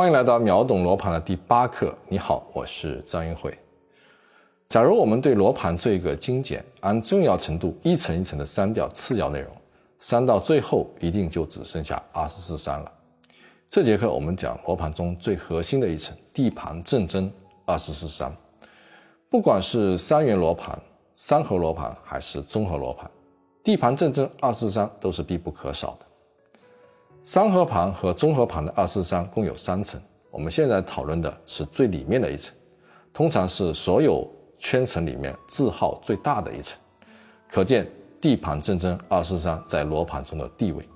欢迎来到秒懂罗盘的第八课。你好，我是张英慧。假如我们对罗盘做一个精简，按重要程度一层一层的删掉次要内容，删到最后一定就只剩下二十四山了。这节课我们讲罗盘中最核心的一层——地盘正针二十四山。不管是三元罗盘、三合罗盘还是综合罗盘，地盘正针二十四山都是必不可少的。三合盘和综合盘的二四三共有三层，我们现在讨论的是最里面的一层，通常是所有圈层里面字号最大的一层，可见地盘正针二四三在罗盘中的地位。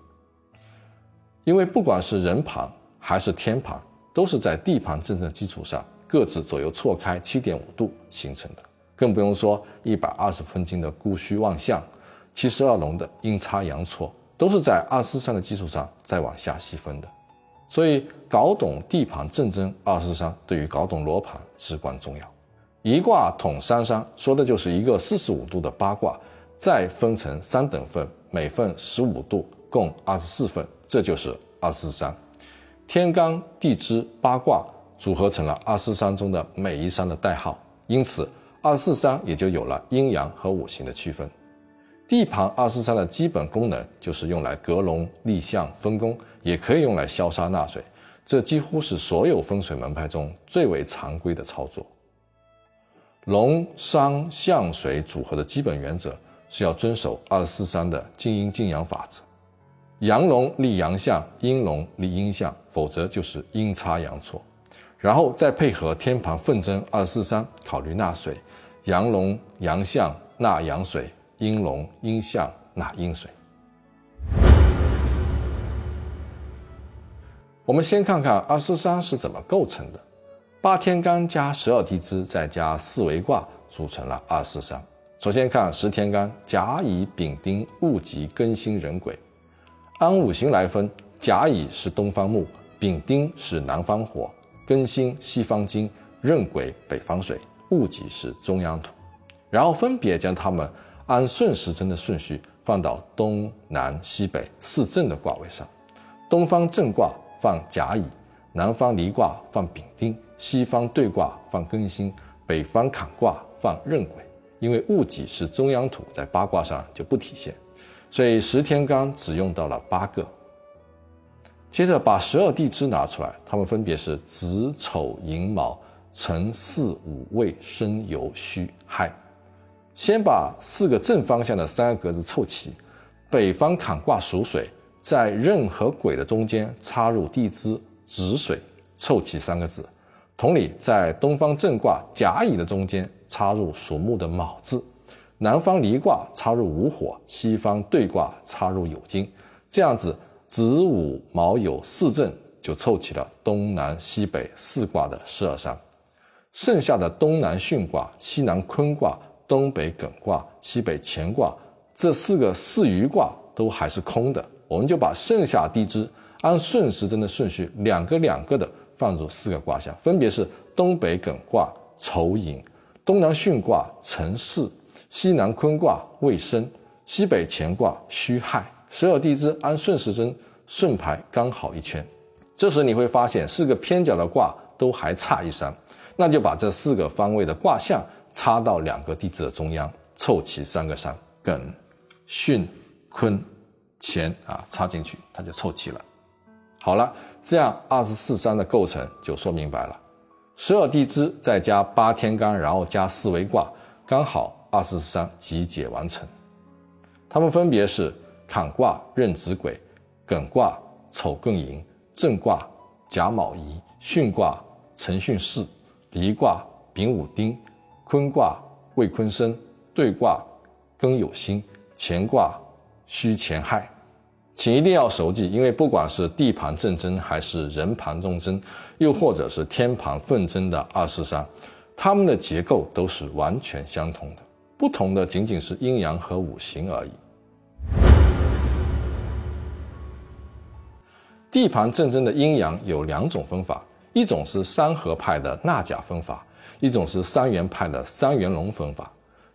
因为不管是人盘还是天盘，都是在地盘正针基础上各自左右错开七点五度形成的，更不用说一百二十分金的孤虚妄相，七十二龙的阴差阳错。都是在二四三的基础上再往下细分的，所以搞懂地盘正针二四三对于搞懂罗盘至关重要。一卦统三山，说的就是一个四十五度的八卦，再分成三等份，每份十五度，共二十四份，这就是二四三。天干地支八卦组合成了二四三中的每一山的代号，因此二四三也就有了阴阳和五行的区分。地盘二四三的基本功能就是用来隔龙立象分工，也可以用来消杀纳水。这几乎是所有风水门派中最为常规的操作。龙商象水组合的基本原则是要遵守二四三的静阴静阳法则，阳龙立阳象，阴龙立阴象，否则就是阴差阳错。然后再配合天盘奋针二四三，考虑纳水，阳龙阳象纳阳水。阴龙阴象纳阴水。我们先看看二四三是怎么构成的。八天干加十二地支再加四维卦组成了二四三。首先看十天干：甲乙丙丁戊己庚辛壬癸。按五行来分，甲乙是东方木，丙丁是南方火，庚辛西方金，壬癸北方水，戊己是中央土。然后分别将它们。按顺时针的顺序放到东南西北四正的卦位上，东方正卦放甲乙，南方离卦放丙丁，西方兑卦放庚辛，北方坎卦放壬癸。因为戊己是中央土，在八卦上就不体现，所以十天干只用到了八个。接着把十二地支拿出来，它们分别是子丑寅卯辰巳午未申酉戌亥。先把四个正方向的三个格子凑齐，北方坎卦属水，在壬和癸的中间插入地支子水，凑齐三个字。同理，在东方正卦甲乙的中间插入属木的卯字，南方离卦插入午火，西方兑卦插入酉金，这样子子午卯酉四正就凑齐了东南西北四卦的十二山。剩下的东南巽卦、西南坤卦。东北艮卦、西北乾卦这四个四余卦都还是空的，我们就把剩下地支按顺时针的顺序，两个两个的放入四个卦象，分别是东北艮卦丑寅、东南巽卦辰巳、西南坤卦未申、西北乾卦戌亥。十二地支按顺时针顺排刚好一圈。这时你会发现四个偏角的卦都还差一山，那就把这四个方位的卦象。插到两个地支的中央，凑齐三个山，艮、巽、坤、乾啊，插进去，它就凑齐了。好了，这样二十四山的构成就说明白了。十二地支再加八天干，然后加四维卦，刚好二十四山集结完成。它们分别是坎卦壬子癸，艮卦丑艮寅，震卦甲卯乙，巽卦辰巽巳，离卦丙午丁。坤卦为坤生，兑卦庚有辛，乾卦虚乾亥，请一定要熟记，因为不管是地盘正针，还是人盘中针，又或者是天盘奋针的二四三，它们的结构都是完全相同的，不同的仅仅是阴阳和五行而已。地盘正针的阴阳有两种分法，一种是三合派的纳甲分法。一种是三元派的三元龙分法，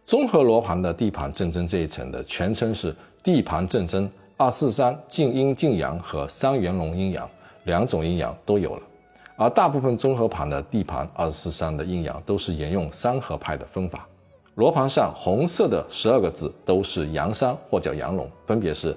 综合罗盘的地盘正针这一层的全称是地盘正针二四三静阴静阳和三元龙阴阳两种阴阳都有了。而大部分综合盘的地盘二十四三的阴阳都是沿用三合派的分法。罗盘上红色的十二个字都是阳山或叫阳龙，分别是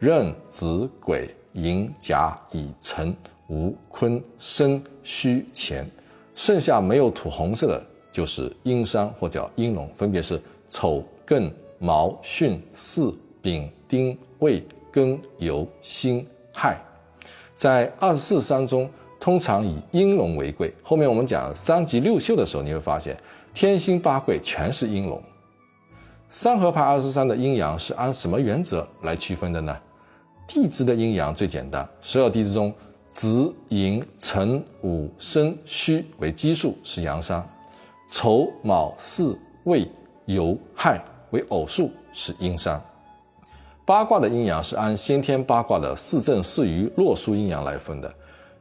壬子癸寅甲乙辰午坤申戌乾。剩下没有土红色的，就是阴山或叫阴龙，分别是丑艮卯巽巳丙丁未庚酉辛亥。在二十四山中。通常以阴龙为贵。后面我们讲三吉六秀的时候，你会发现天星八贵全是阴龙。三合派二十三的阴阳是按什么原则来区分的呢？地支的阴阳最简单，所有地支中子寅辰午申戌为奇数是阳山，丑卯巳未酉亥为偶数是阴山。八卦的阴阳是按先天八卦的四正四余洛书阴阳来分的。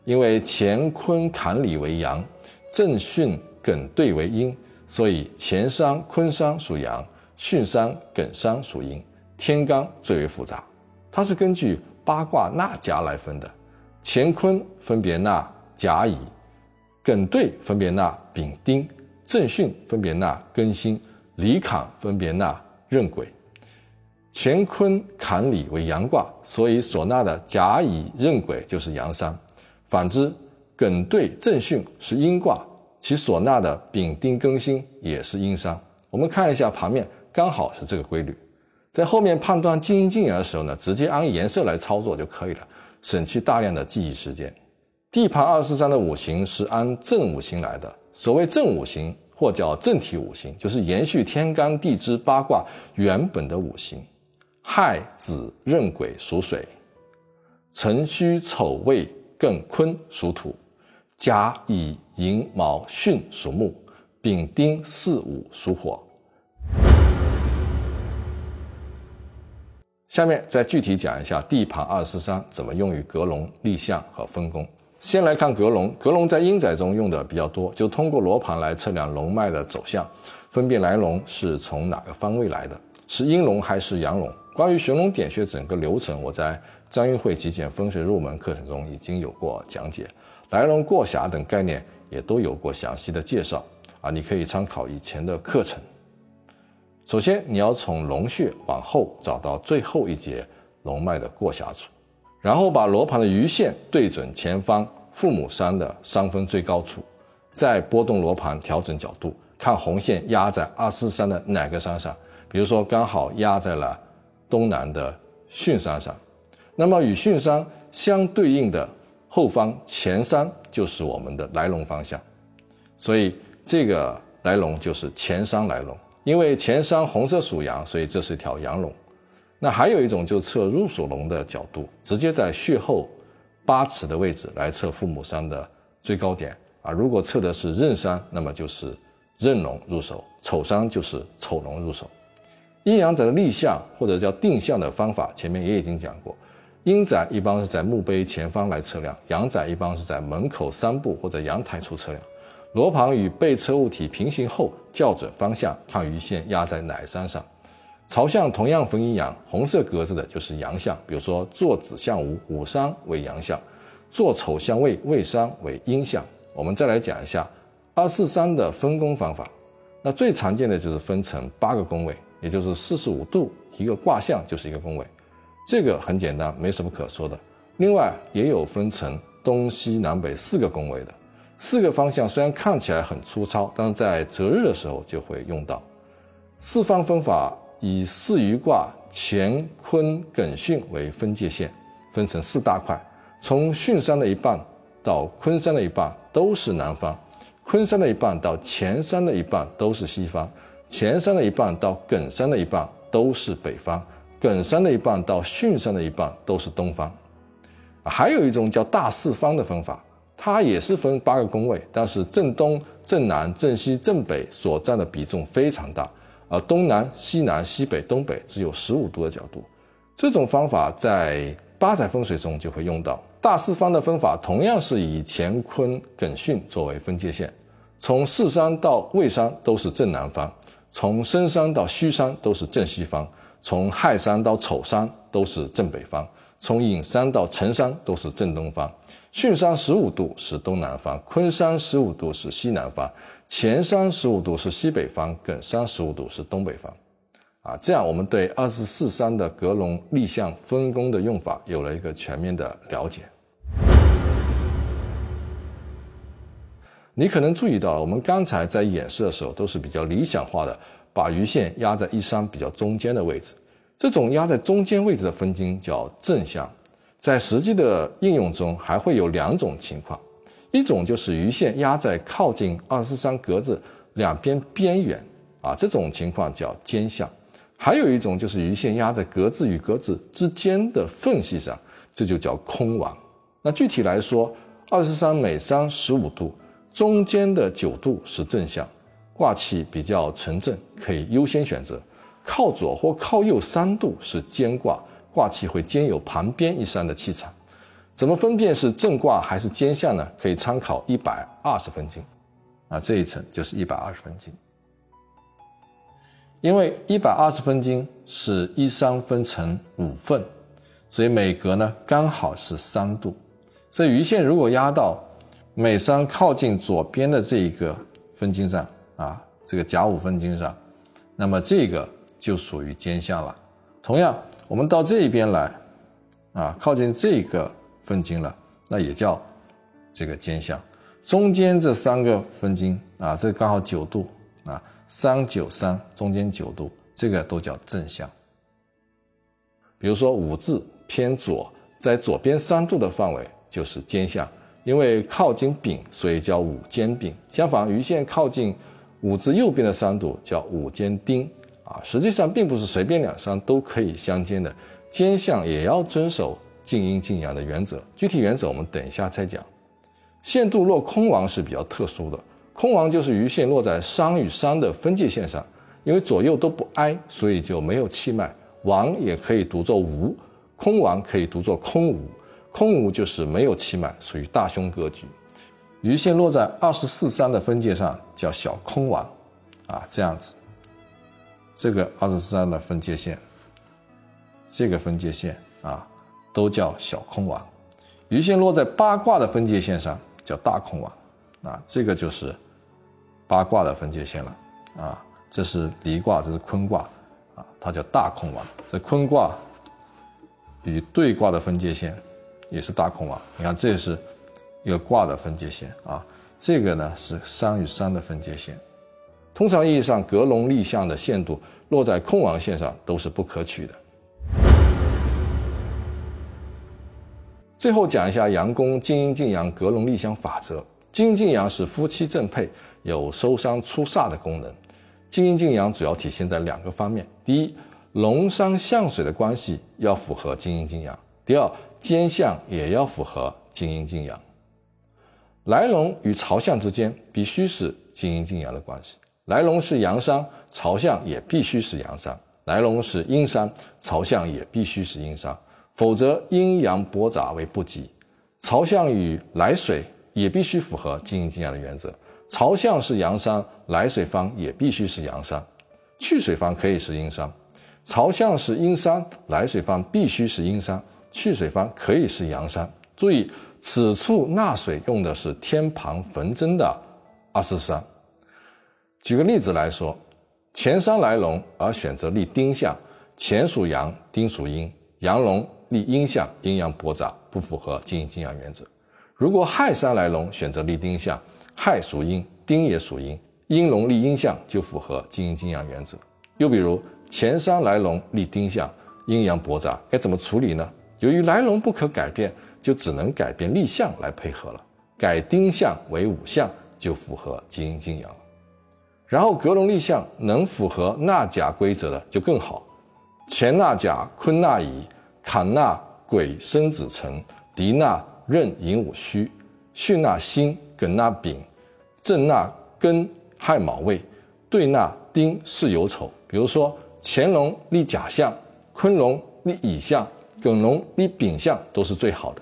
因为乾坤坎离为阳，震巽艮兑为阴，所以乾山坤山属阳，巽山艮山属阴。天干最为复杂，它是根据八卦纳甲来分的。乾坤分别纳甲乙，艮兑分别纳丙丁，震巽分别纳庚辛，离坎分别纳壬癸。乾坤坎离为阳卦，所以所纳的甲乙壬癸就是阳山。反之，艮兑震巽是阴卦，其所纳的丙丁庚辛也是阴山。我们看一下盘面，刚好是这个规律。在后面判断金阴金阳的时候呢，直接按颜色来操作就可以了，省去大量的记忆时间。地盘二十三的五行是按正五行来的，所谓正五行或叫正体五行，就是延续天干地支八卦原本的五行。亥子壬癸属水，辰戌丑未。艮坤属土，甲乙寅卯巽属木，丙丁巳午属火。下面再具体讲一下地盘二四三怎么用于格龙立项和分工。先来看格龙，格龙在阴宅中用的比较多，就通过罗盘来测量龙脉的走向，分辨来龙是从哪个方位来的，是阴龙还是阳龙。关于寻龙点穴整个流程，我在。张运会极简风水入门课程中已经有过讲解，来龙过峡等概念也都有过详细的介绍啊，你可以参考以前的课程。首先，你要从龙穴往后找到最后一节龙脉的过峡处，然后把罗盘的鱼线对准前方父母山的山峰最高处，再拨动罗盘调整角度，看红线压在二四山的哪个山上，比如说刚好压在了东南的巽山上。那么与巽山相对应的后方前山就是我们的来龙方向，所以这个来龙就是前山来龙。因为前山红色属阳，所以这是一条阳龙。那还有一种就测入手龙的角度，直接在穴后八尺的位置来测父母山的最高点啊。如果测的是壬山，那么就是壬龙入手；丑山就是丑龙入手。阴阳宅的立项或者叫定向的方法，前面也已经讲过。阴宅一般是在墓碑前方来测量，阳宅一般是在门口三步或者阳台处测量。罗盘与被测物体平行后，校准方向，看鱼线压在哪山上。朝向同样分阴阳，红色格子的就是阳相，比如说坐子向午，午山为阳相；坐丑向未，未山为阴相。我们再来讲一下二四三的分工方法。那最常见的就是分成八个宫位，也就是四十五度一个卦象就是一个宫位。这个很简单，没什么可说的。另外也有分成东西南北四个宫位的，四个方向虽然看起来很粗糙，但是在择日的时候就会用到。四方分法以四余卦乾坤艮巽为分界线，分成四大块，从巽山的一半到坤山的一半都是南方，坤山的一半到乾山的一半都是西方，乾山的一半到艮山的一半都是北方。艮山的一半到巽山的一半都是东方，还有一种叫大四方的分法，它也是分八个宫位，但是正东、正南、正西、正北所占的比重非常大，而东南、西南、西北、东北只有十五度的角度。这种方法在八宅风水中就会用到。大四方的分法同样是以乾坤艮巽作为分界线，从巳山到未山都是正南方，从申山到戌山都是正西方。从亥山到丑山都是正北方，从寅山到辰山都是正东方，巽山十五度是东南方，坤山十五度是西南方，乾山十五度是西北方，艮山十五度是东北方。啊，这样我们对二十四山的格龙立向分工的用法有了一个全面的了解。你可能注意到，我们刚才在演示的时候都是比较理想化的，把鱼线压在一山比较中间的位置。这种压在中间位置的分金叫正向。在实际的应用中，还会有两种情况：一种就是鱼线压在靠近二十三格子两边边缘，啊，这种情况叫尖向。还有一种就是鱼线压在格子与格子之间的缝隙上，这就叫空网。那具体来说，二十三每山十五度，中间的九度是正向，卦气比较纯正，可以优先选择；靠左或靠右三度是兼卦，卦气会兼有旁边一山的气场。怎么分辨是正卦还是兼向呢？可以参考一百二十分经，啊，这一层就是一百二十分经。因为一百二十分经是一山分成五份，所以每格呢刚好是三度。所以鱼线如果压到每山靠近左边的这一个分经上啊，这个甲午分经上，那么这个就属于尖向了。同样，我们到这一边来啊，靠近这个分经了，那也叫这个尖向。中间这三个分经啊，这刚好九度啊。三九三中间九度，这个都叫正向。比如说五字偏左，在左边三度的范围就是尖向，因为靠近丙，所以叫五尖丙。相反，鱼线靠近五字右边的三度叫五尖丁。啊，实际上并不是随便两山都可以相间的，尖向也要遵守静阴静阳的原则。具体原则我们等一下再讲。线度落空亡是比较特殊的。空亡就是鱼线落在山与山的分界线上，因为左右都不挨，所以就没有气脉。亡也可以读作无，空亡可以读作空无。空无就是没有气脉，属于大凶格局。鱼线落在二十四山的分界上叫小空亡，啊，这样子。这个二十三的分界线，这个分界线啊，都叫小空王。鱼线落在八卦的分界线上叫大空王，啊，这个就是。八卦的分界线了啊，这是离卦，这是坤卦啊，它叫大空王。这坤卦与兑卦的分界线也是大空王。你看，这是一个卦的分界线啊，这个呢是山与山的分界线。通常意义上，格龙立向的线度落在空亡线上都是不可取的。最后讲一下阳宫金阴进阳格龙立向法则。金阴进阳是夫妻正配。有收伤出煞的功能，金阴进阳主要体现在两个方面：第一，龙山向水的关系要符合金阴进阳；第二，兼向也要符合金阴进阳。来龙与朝向之间必须是金阴进阳的关系。来龙是阳山，朝向也必须是阳山；来龙是阴山，朝向也必须是阴山，否则阴阳驳杂为不吉。朝向与来水也必须符合静阴静阳的原则。朝向是阳山，来水方也必须是阳山；去水方可以是阴山。朝向是阴山，来水方必须是阴山；去水方可以是阳山。注意，此处纳水用的是天旁逢针的二四三。举个例子来说，前山来龙而选择立丁向，前属阳，丁属阴，阳龙立阴向，阴阳驳杂，不符合静阴静阳原则。如果亥山来龙选择立丁向，亥属阴，丁也属阴，阴龙立阴象就符合静阴静阳原则。又比如前山来龙立丁象，阴阳驳杂，该怎么处理呢？由于来龙不可改变，就只能改变立象来配合了。改丁象为午象，就符合静阴静阳了。然后格龙立相能符合纳甲规则的就更好。乾纳甲，坤纳乙，坎纳癸申子辰，狄纳壬寅午戌，巽纳辛。艮纳丙，震纳庚亥卯未，兑纳丁巳酉丑。比如说乾隆立甲象，坤隆立乙象，艮龙立丙象，都是最好的。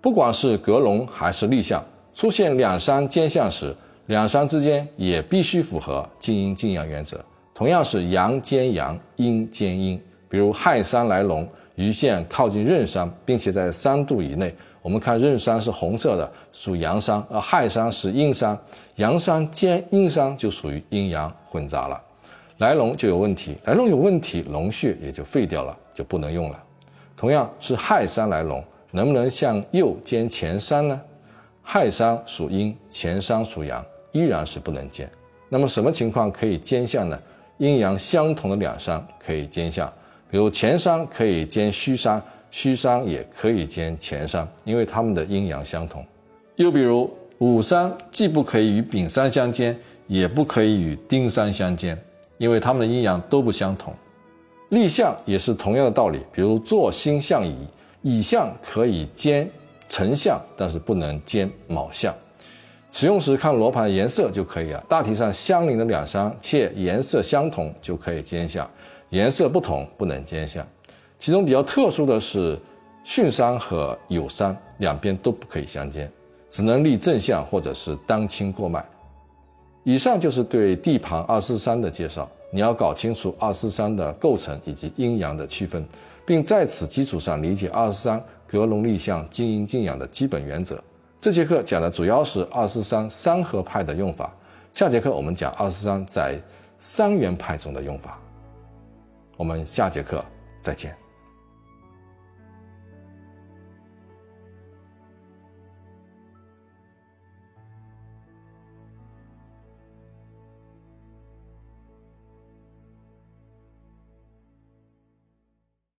不管是格龙还是立象，出现两山兼相时，两山之间也必须符合静阴静阳原则。同样是阳兼阳，阴兼阴。比如亥山来龙，鱼线靠近壬山，并且在三度以内。我们看壬山是红色的，属阳山；而亥山是阴山，阳山兼阴山就属于阴阳混杂了，来龙就有问题。来龙有问题，龙穴也就废掉了，就不能用了。同样是亥山来龙，能不能向右兼前山呢？亥山属阴，前山属阳，依然是不能兼。那么什么情况可以兼向呢？阴阳相同的两山可以兼向，比如前山可以兼虚山，虚山也可以兼前山，因为它们的阴阳相同。又比如午山既不可以与丙山相兼，也不可以与丁山相兼，因为它们的阴阳都不相同。立相也是同样的道理，比如坐星向乙，乙相可以兼辰相，但是不能兼卯相。使用时看罗盘的颜色就可以了。大体上相邻的两山且颜色相同就可以兼相，颜色不同不能兼相。其中比较特殊的是巽山和酉山两边都不可以相兼，只能立正向或者是当亲过脉。以上就是对地盘二四三的介绍。你要搞清楚二四三的构成以及阴阳的区分，并在此基础上理解二四三格龙立象、静阴静阳的基本原则。这节课讲的主要是二四三三合派的用法，下节课我们讲二四三在三元派中的用法。我们下节课再见。